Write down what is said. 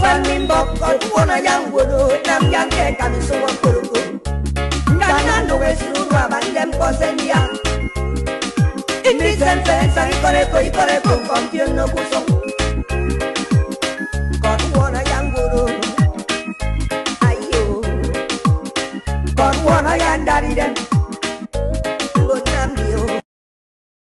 kona yangodo nam yanke kamiso wa koroko ngana no wesuru wa bandem kosendia indi sense sangi kore ko ikore ko kompio no kuso kon wona yangodo ayo kon wona yandari dem.